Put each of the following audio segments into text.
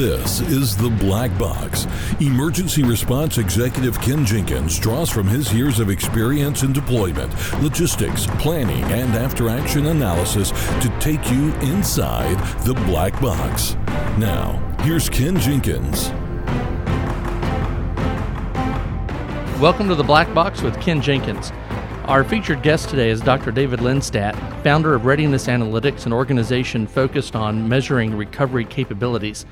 This is The Black Box. Emergency Response Executive Ken Jenkins draws from his years of experience in deployment, logistics, planning, and after action analysis to take you inside the black box. Now, here's Ken Jenkins. Welcome to the Black Box with Ken Jenkins. Our featured guest today is Dr. David Lindstedt, founder of Readiness Analytics, an organization focused on measuring recovery capabilities.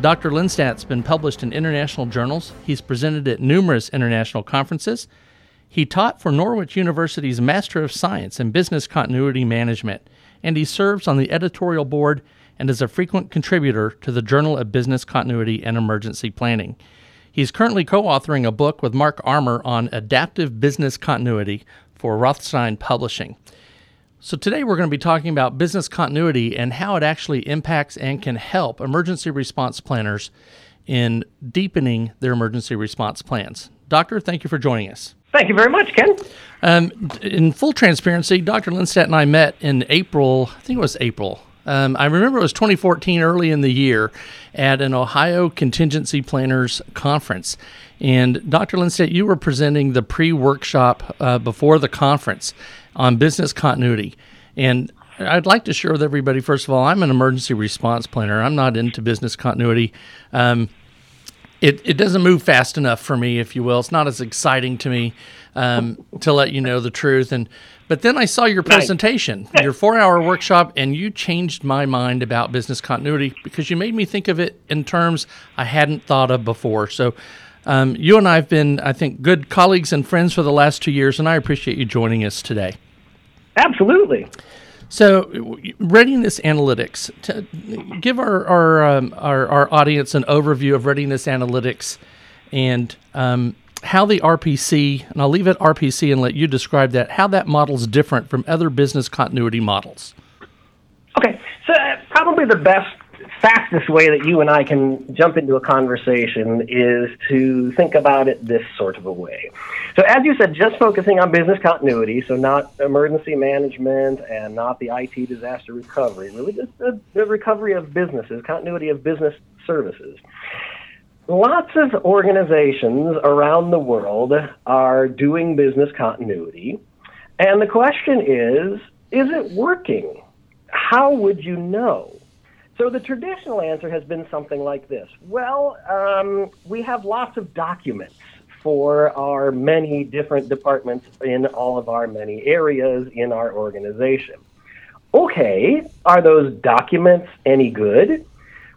Dr. Lindstedt's been published in international journals. He's presented at numerous international conferences. He taught for Norwich University's Master of Science in Business Continuity Management, and he serves on the editorial board and is a frequent contributor to the Journal of Business Continuity and Emergency Planning. He's currently co authoring a book with Mark Armour on adaptive business continuity for Rothstein Publishing. So, today we're going to be talking about business continuity and how it actually impacts and can help emergency response planners in deepening their emergency response plans. Doctor, thank you for joining us. Thank you very much, Ken. Um, in full transparency, Dr. Lindstedt and I met in April, I think it was April. Um, I remember it was 2014, early in the year, at an Ohio Contingency Planners Conference. And Dr. Lindstedt, you were presenting the pre workshop uh, before the conference on business continuity. And I'd like to share with everybody, first of all, I'm an emergency response planner. I'm not into business continuity. Um, it, it doesn't move fast enough for me, if you will. It's not as exciting to me um, to let you know the truth. And but then I saw your presentation, your four hour workshop, and you changed my mind about business continuity because you made me think of it in terms I hadn't thought of before. So um, you and I have been, I think, good colleagues and friends for the last two years, and I appreciate you joining us today. Absolutely. So, readiness analytics. To give our our, um, our, our audience an overview of readiness analytics and um, how the RPC, and I'll leave it RPC and let you describe that. How that model is different from other business continuity models. Okay, so uh, probably the best fastest way that you and I can jump into a conversation is to think about it this sort of a way. So, as you said, just focusing on business continuity, so not emergency management and not the IT disaster recovery, really just the, the recovery of businesses, continuity of business services. Lots of organizations around the world are doing business continuity, and the question is is it working? How would you know? So the traditional answer has been something like this Well, um, we have lots of documents for our many different departments in all of our many areas in our organization. Okay, are those documents any good?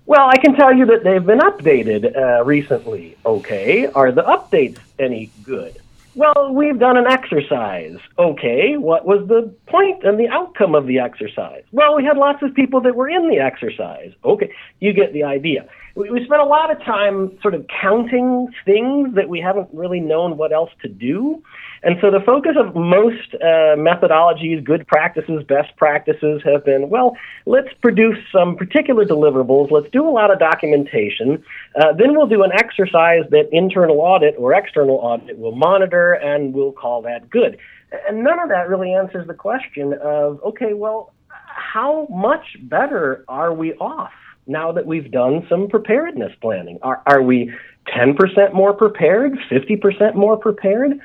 Well, I can tell you that they've been updated uh, recently. Okay, are the updates any good? Well, we've done an exercise. Okay, what was the point and the outcome of the exercise? Well, we had lots of people that were in the exercise. Okay, you get the idea. We, we spent a lot of time sort of counting things that we haven't really known what else to do. And so the focus of most uh, methodologies, good practices, best practices have been well, let's produce some particular deliverables, let's do a lot of documentation, uh, then we'll do an exercise that internal audit or external audit will monitor, and we'll call that good. And none of that really answers the question of okay, well, how much better are we off? Now that we've done some preparedness planning? Are, are we 10% more prepared, 50% more prepared?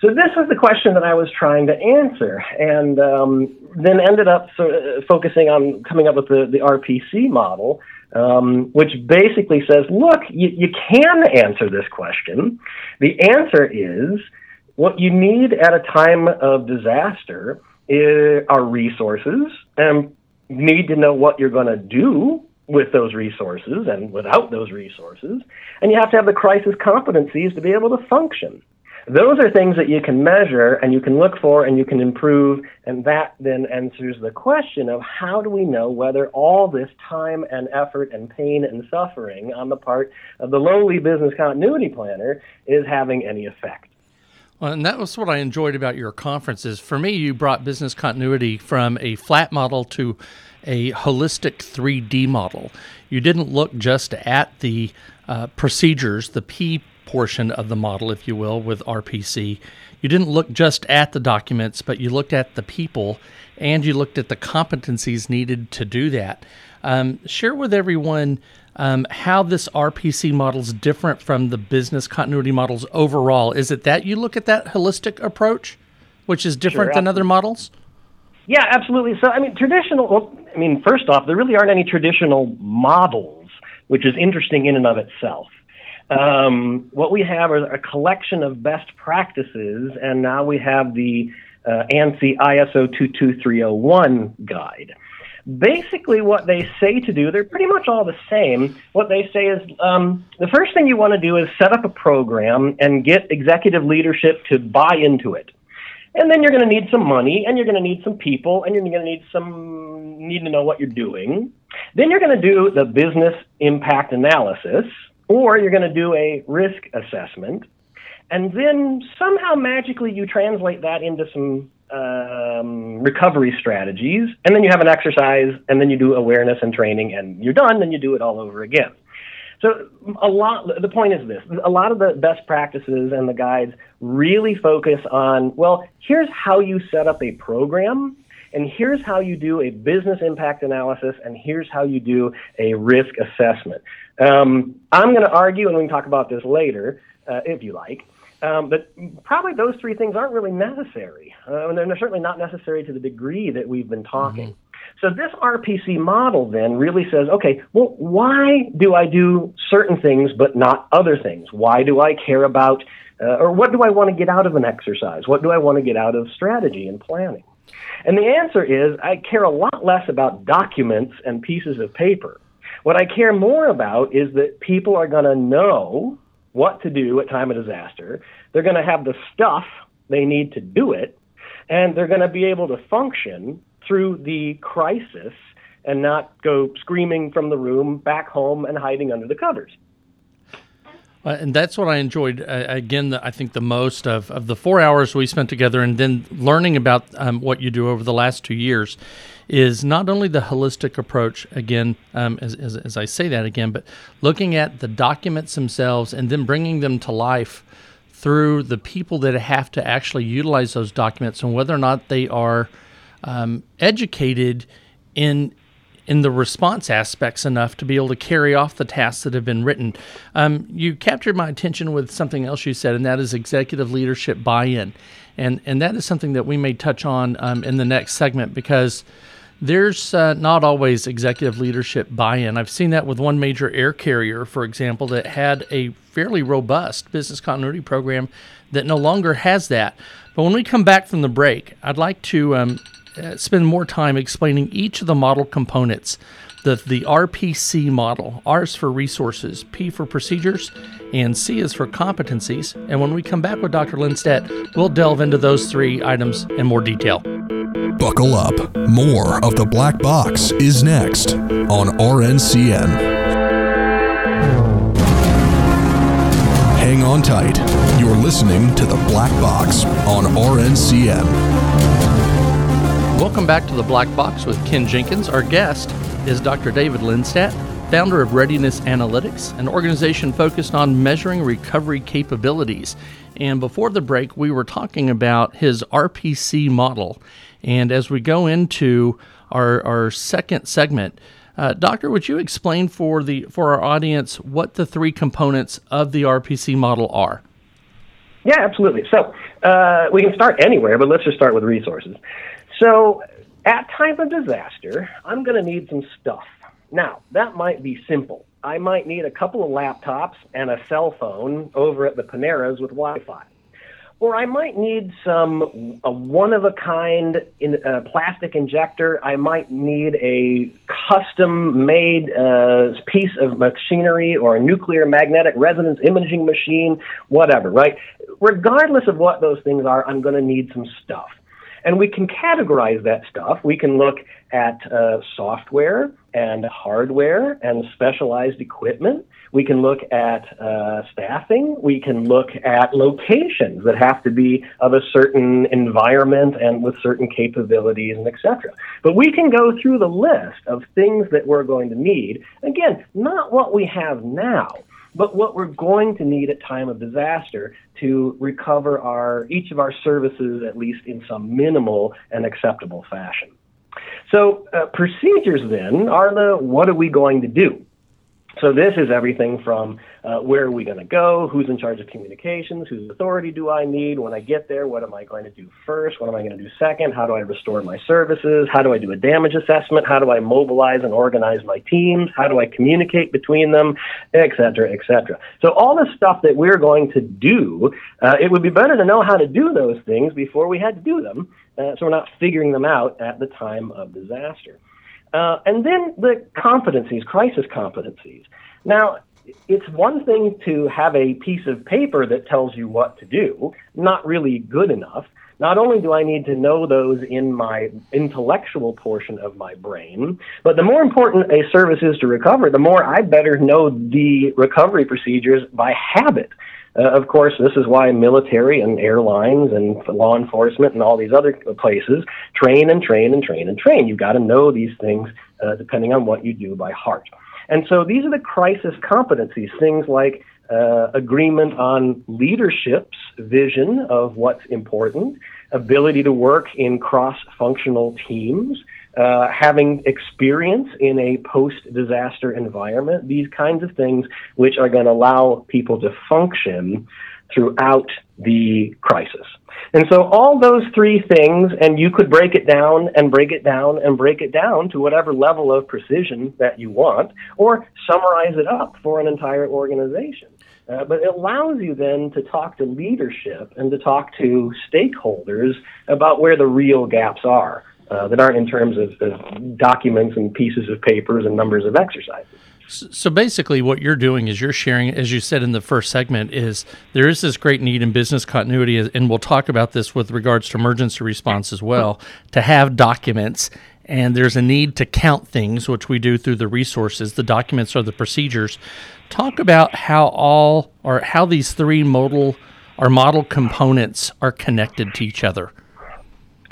So this was the question that I was trying to answer, and um, then ended up sort of focusing on coming up with the, the RPC model, um, which basically says, look, you, you can answer this question. The answer is what you need at a time of disaster is, are resources, and need to know what you're going to do with those resources and without those resources, and you have to have the crisis competencies to be able to function. Those are things that you can measure and you can look for and you can improve, and that then answers the question of how do we know whether all this time and effort and pain and suffering on the part of the lowly business continuity planner is having any effect. Well, and that was what I enjoyed about your conferences. For me, you brought business continuity from a flat model to a holistic 3D model. You didn't look just at the uh, procedures, the P portion of the model, if you will, with RPC. You didn't look just at the documents, but you looked at the people and you looked at the competencies needed to do that. Um, share with everyone um, how this RPC model is different from the business continuity models overall. Is it that you look at that holistic approach, which is different sure, than other models? Yeah, absolutely. So, I mean, traditional, well, I mean, first off, there really aren't any traditional models, which is interesting in and of itself. Um, what we have are a collection of best practices, and now we have the uh, ANSI ISO 22301 guide. Basically, what they say to do, they're pretty much all the same. What they say is um, the first thing you want to do is set up a program and get executive leadership to buy into it. And then you're going to need some money, and you're going to need some people, and you're going to need some need to know what you're doing. Then you're going to do the business impact analysis, or you're going to do a risk assessment, and then somehow magically you translate that into some um, recovery strategies, and then you have an exercise, and then you do awareness and training, and you're done. Then you do it all over again. So a lot. The point is this: a lot of the best practices and the guides really focus on well, here's how you set up a program and here's how you do a business impact analysis, and here's how you do a risk assessment. Um, I'm going to argue, and we can talk about this later uh, if you like. Um, but probably those three things aren't really necessary, uh, and they're certainly not necessary to the degree that we've been talking. Mm-hmm. So this RPC model then really says, okay, well, why do I do certain things but not other things? Why do I care about, uh, or what do I want to get out of an exercise? What do I want to get out of strategy and planning? And the answer is I care a lot less about documents and pieces of paper. What I care more about is that people are going to know what to do at time of disaster. They're going to have the stuff they need to do it, and they're going to be able to function through the crisis and not go screaming from the room back home and hiding under the covers. Uh, and that's what I enjoyed uh, again. The, I think the most of, of the four hours we spent together, and then learning about um, what you do over the last two years, is not only the holistic approach. Again, um, as, as, as I say that again, but looking at the documents themselves and then bringing them to life through the people that have to actually utilize those documents and whether or not they are um, educated in in the response aspects enough to be able to carry off the tasks that have been written. Um, you captured my attention with something else you said, and that is executive leadership buy-in, and and that is something that we may touch on um, in the next segment because. There's uh, not always executive leadership buy in. I've seen that with one major air carrier, for example, that had a fairly robust business continuity program that no longer has that. But when we come back from the break, I'd like to um, Uh, spend more time explaining each of the model components. The, the RPC model, R is for resources, P for procedures, and C is for competencies. And when we come back with Dr. Lindstedt, we'll delve into those three items in more detail. Buckle up. More of the Black Box is next on RNCN. Hang on tight. You're listening to the Black Box on RNCN. Welcome back to the Black Box with Ken Jenkins. Our guest is Dr. David Lindstedt, founder of Readiness Analytics, an organization focused on measuring recovery capabilities. And before the break, we were talking about his RPC model. And as we go into our, our second segment, uh, Doctor, would you explain for the for our audience what the three components of the RPC model are? Yeah, absolutely. So uh, we can start anywhere, but let's just start with resources. So, at time of disaster, I'm going to need some stuff. Now, that might be simple. I might need a couple of laptops and a cell phone over at the Paneras with Wi Fi. Or I might need some a one of a kind in, uh, plastic injector. I might need a custom made uh, piece of machinery or a nuclear magnetic resonance imaging machine, whatever, right? regardless of what those things are, I'm going to need some stuff. And we can categorize that stuff. We can look at uh, software and hardware and specialized equipment. We can look at uh, staffing. We can look at locations that have to be of a certain environment and with certain capabilities and etc. But we can go through the list of things that we're going to need. Again, not what we have now, but what we're going to need at time of disaster to recover our each of our services at least in some minimal and acceptable fashion. So uh, procedures then are the what are we going to do? So this is everything from uh, where are we going to go, who's in charge of communications, whose authority do I need? When I get there, what am I going to do first, what am I going to do second, how do I restore my services, how do I do a damage assessment, how do I mobilize and organize my teams, how do I communicate between them, et cetera, et cetera. So all the stuff that we're going to do, uh, it would be better to know how to do those things before we had to do them, uh, so we're not figuring them out at the time of disaster. Uh, and then the competencies, crisis competencies. Now, it's one thing to have a piece of paper that tells you what to do, not really good enough. Not only do I need to know those in my intellectual portion of my brain, but the more important a service is to recover, the more I better know the recovery procedures by habit. Uh, of course, this is why military and airlines and law enforcement and all these other places train and train and train and train. You've got to know these things uh, depending on what you do by heart. And so these are the crisis competencies, things like uh, agreement on leadership's vision of what's important, ability to work in cross functional teams, uh, having experience in a post disaster environment, these kinds of things which are going to allow people to function throughout the crisis. And so all those three things, and you could break it down and break it down and break it down to whatever level of precision that you want, or summarize it up for an entire organization. Uh, but it allows you then to talk to leadership and to talk to stakeholders about where the real gaps are uh, that aren't in terms of, of documents and pieces of papers and numbers of exercises. So basically, what you're doing is you're sharing, as you said in the first segment, is there is this great need in business continuity, and we'll talk about this with regards to emergency response as well, to have documents. And there's a need to count things, which we do through the resources. The documents are the procedures. Talk about how all or how these three modal or model components are connected to each other.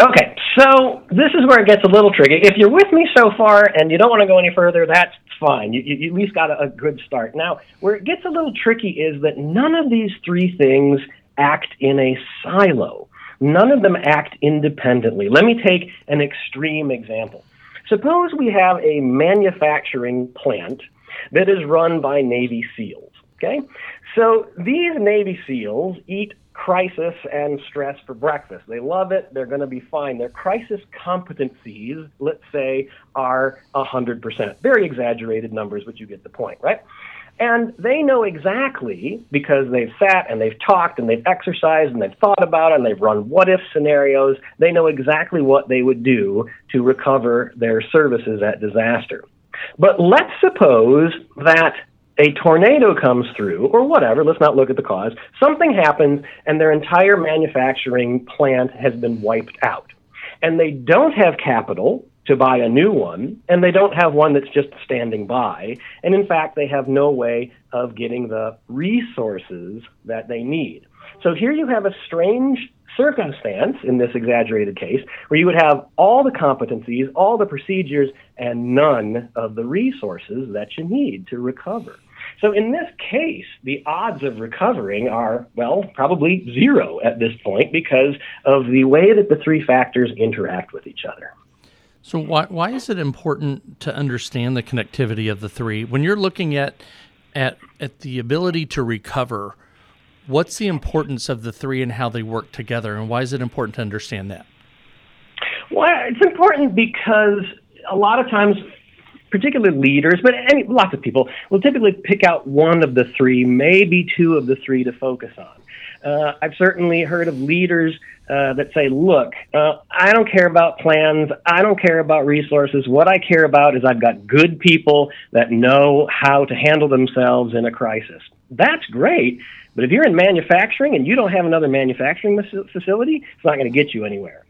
Okay, so this is where it gets a little tricky. If you're with me so far and you don't want to go any further, that's fine. You, you, at least got a, a good start. Now, where it gets a little tricky is that none of these three things act in a silo. None of them act independently. Let me take an extreme example. Suppose we have a manufacturing plant that is run by Navy SEALs. Okay? So these Navy SEALs eat crisis and stress for breakfast. They love it. They're going to be fine. Their crisis competencies, let's say, are 100%. Very exaggerated numbers, but you get the point, right? And they know exactly because they've sat and they've talked and they've exercised and they've thought about it and they've run what if scenarios. They know exactly what they would do to recover their services at disaster. But let's suppose that a tornado comes through, or whatever, let's not look at the cause, something happens and their entire manufacturing plant has been wiped out. And they don't have capital to buy a new one, and they don't have one that's just standing by. And in fact, they have no way of getting the resources that they need. So here you have a strange circumstance in this exaggerated case where you would have all the competencies, all the procedures, and none of the resources that you need to recover. So in this case, the odds of recovering are, well, probably zero at this point because of the way that the three factors interact with each other. So why why is it important to understand the connectivity of the three when you're looking at at at the ability to recover? What's the importance of the three and how they work together, and why is it important to understand that? Well, it's important because a lot of times particularly leaders, but any, lots of people will typically pick out one of the three, maybe two of the three to focus on. Uh, I've certainly heard of leaders uh, that say, look, uh, I don't care about plans. I don't care about resources. What I care about is I've got good people that know how to handle themselves in a crisis. That's great. But if you're in manufacturing and you don't have another manufacturing facility, it's not going to get you anywhere.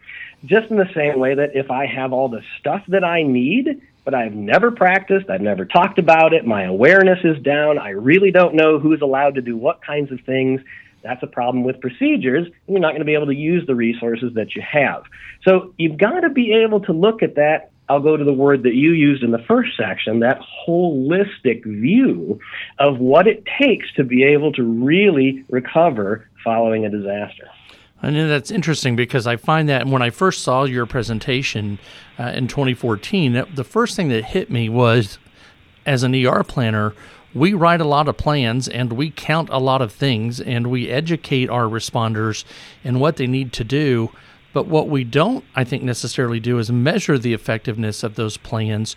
Just in the same way that if I have all the stuff that I need, but I've never practiced, I've never talked about it, my awareness is down, I really don't know who's allowed to do what kinds of things, that's a problem with procedures. You're not going to be able to use the resources that you have. So you've got to be able to look at that. I'll go to the word that you used in the first section that holistic view of what it takes to be able to really recover following a disaster. I know that's interesting because I find that when I first saw your presentation uh, in 2014, the first thing that hit me was as an ER planner, we write a lot of plans and we count a lot of things and we educate our responders in what they need to do. But what we don't, I think, necessarily do is measure the effectiveness of those plans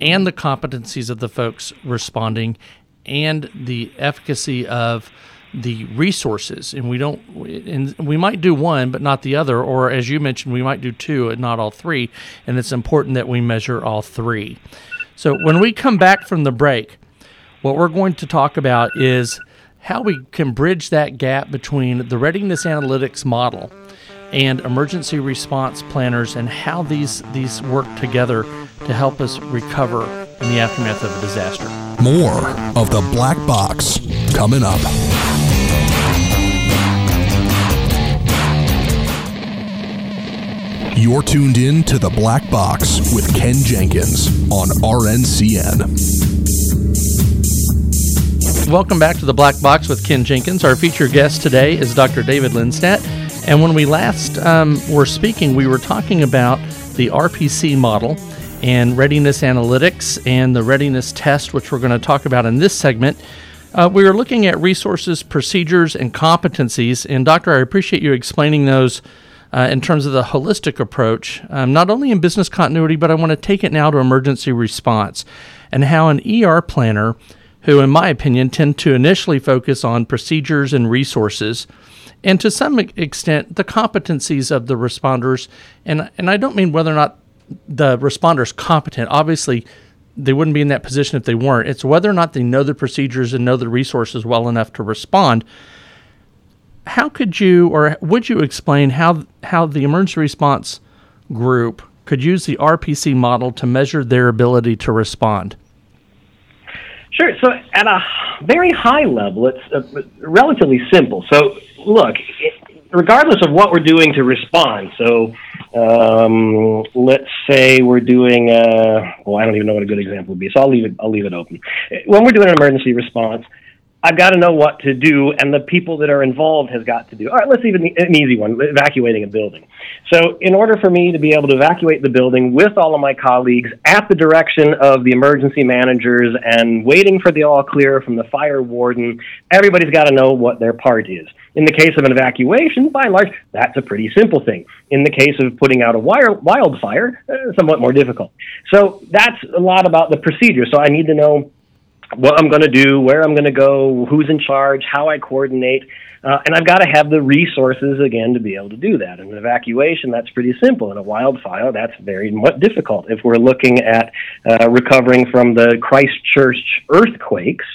and the competencies of the folks responding and the efficacy of the resources. And we don't and we might do one but not the other. Or as you mentioned we might do two and not all three. And it's important that we measure all three. So when we come back from the break what we're going to talk about is how we can bridge that gap between the readiness analytics model and emergency response planners and how these these work together to help us recover in the aftermath of a disaster. More of the black box coming up. You're tuned in to the Black Box with Ken Jenkins on RNCN. Welcome back to the Black Box with Ken Jenkins. Our featured guest today is Dr. David Lindstedt. And when we last um, were speaking, we were talking about the RPC model and readiness analytics and the readiness test, which we're going to talk about in this segment. Uh, we were looking at resources, procedures, and competencies. And, Doctor, I appreciate you explaining those uh, in terms of the holistic approach, um, not only in business continuity, but I want to take it now to emergency response and how an ER planner who, in my opinion, tend to initially focus on procedures and resources, and to some extent, the competencies of the responders. And, and I don't mean whether or not the responder's competent. Obviously, they wouldn't be in that position if they weren't. It's whether or not they know the procedures and know the resources well enough to respond. How could you, or would you explain how how the emergency response group could use the RPC model to measure their ability to respond? Sure. So, at a very high level, it's uh, relatively simple. So, look, regardless of what we're doing to respond, so um, let's say we're doing, uh, well, I don't even know what a good example would be, so I'll leave it. I'll leave it open. When we're doing an emergency response, I've got to know what to do, and the people that are involved has got to do. All right, let's even an easy one: evacuating a building. So, in order for me to be able to evacuate the building with all of my colleagues at the direction of the emergency managers and waiting for the all clear from the fire warden, everybody's got to know what their part is. In the case of an evacuation, by and large, that's a pretty simple thing. In the case of putting out a wildfire, uh, somewhat more difficult. So that's a lot about the procedure. So I need to know what I'm going to do, where I'm going to go, who's in charge, how I coordinate. Uh, and I've got to have the resources again to be able to do that. In an evacuation, that's pretty simple. In a wildfire, that's very difficult. If we're looking at uh, recovering from the Christchurch earthquakes,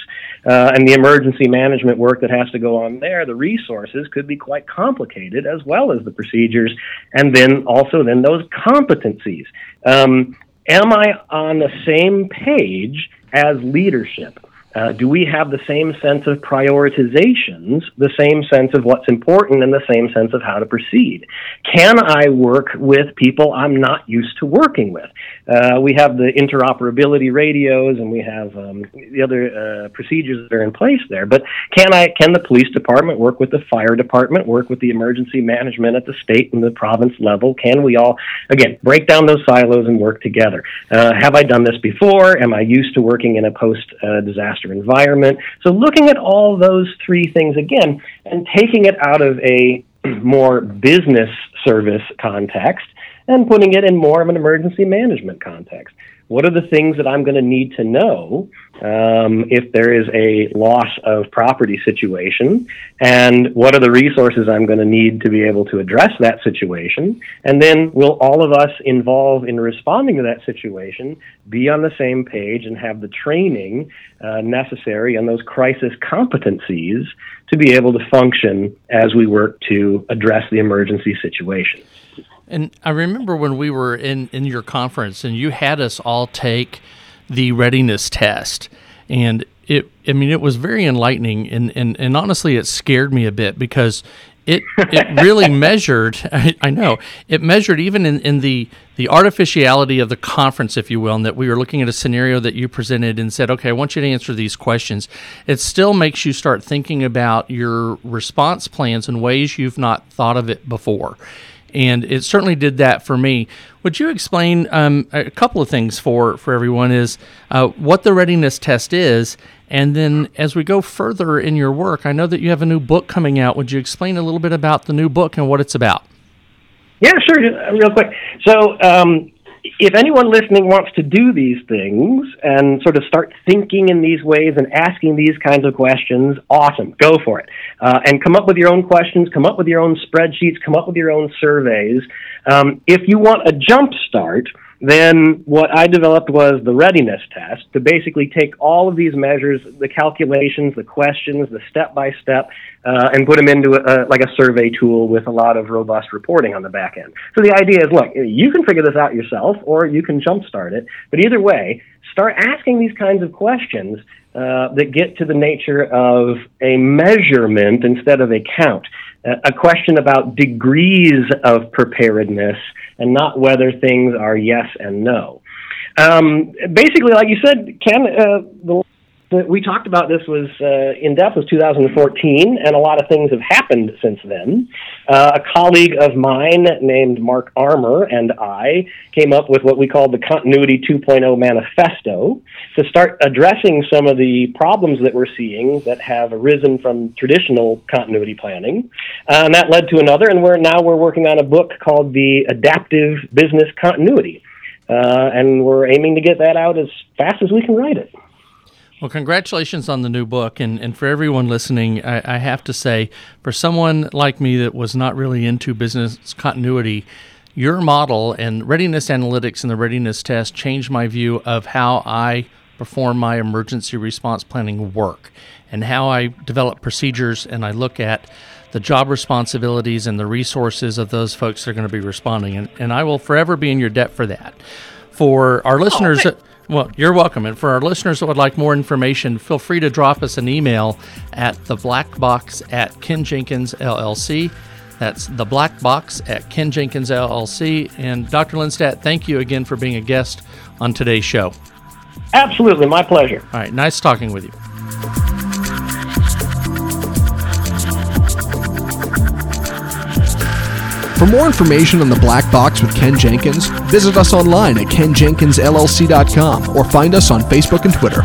uh, and the emergency management work that has to go on there, the resources could be quite complicated as well as the procedures, and then also then those competencies. Um, am I on the same page as leadership? Uh, do we have the same sense of prioritizations, the same sense of what's important, and the same sense of how to proceed? Can I work with people I'm not used to working with? Uh, we have the interoperability radios, and we have um, the other uh, procedures that are in place there. But can I? Can the police department work with the fire department? Work with the emergency management at the state and the province level? Can we all again break down those silos and work together? Uh, have I done this before? Am I used to working in a post-disaster? Environment. So looking at all those three things again and taking it out of a more business service context and putting it in more of an emergency management context. What are the things that I'm going to need to know um, if there is a loss of property situation, and what are the resources I'm going to need to be able to address that situation, and then will all of us involved in responding to that situation be on the same page and have the training uh, necessary and those crisis competencies to be able to function as we work to address the emergency situation. And I remember when we were in, in your conference and you had us all take the readiness test. And it, I mean, it was very enlightening. And, and, and honestly, it scared me a bit because it, it really measured, I, I, know, it measured even in, in the, the artificiality of the conference, if you will, and that we were looking at a scenario that you presented and said, okay, I want you to answer these questions. It still makes you start thinking about your response plans in ways you've not thought of it before and it certainly did that for me. Would you explain um, a couple of things for for everyone? Is uh, what the readiness test is, and then as we go further in your work, I know that you have a new book coming out. Would you explain a little bit about the new book and what it's about? Yeah, sure. Real quick. So, um, if anyone listening wants to do these things and sort of start thinking in these ways and asking these kinds of questions, awesome, go for it. Uh, and come up with your own questions, come up with your own spreadsheets, come up with your own surveys. Um, if you want a jump start, then what I developed was the readiness test to basically take all of these measures, the calculations, the questions, the step by step, and put them into a, like a survey tool with a lot of robust reporting on the back end. So the idea is, look, you can figure this out yourself, or you can jumpstart it. But either way, start asking these kinds of questions uh, that get to the nature of a measurement instead of a count. A question about degrees of preparedness and not whether things are yes and no. Um, basically, like you said, Ken, uh, the we talked about this was uh, in depth was 2014, and a lot of things have happened since then. Uh, a colleague of mine named Mark Armour and I came up with what we called the Continuity 2.0 Manifesto to start addressing some of the problems that we're seeing that have arisen from traditional continuity planning, uh, and that led to another. And we're now we're working on a book called the Adaptive Business Continuity, uh, and we're aiming to get that out as fast as we can write it. Well, congratulations on the new book. And, and for everyone listening, I, I, have to say, for someone like me that was not really into business continuity, your model and readiness analytics and the readiness test changed my view of how I perform my emergency response planning work and how I develop procedures and I look at the job responsibilities and the resources of those folks that are going to be responding. And, and I will forever be in your debt for that. For our oh, listeners, oh, well, you're welcome. And for our listeners that would like more information, feel free to drop us an email at the black box at Ken Jenkins LLC. That's the black box at Ken Jenkins LLC. And Dr. Lindstedt, thank you again for being a guest on today's show. Absolutely, my pleasure. All right, nice talking with you. For more information on the Black Box with Ken Jenkins, visit us online at kenjenkinsllc.com or find us on Facebook and Twitter.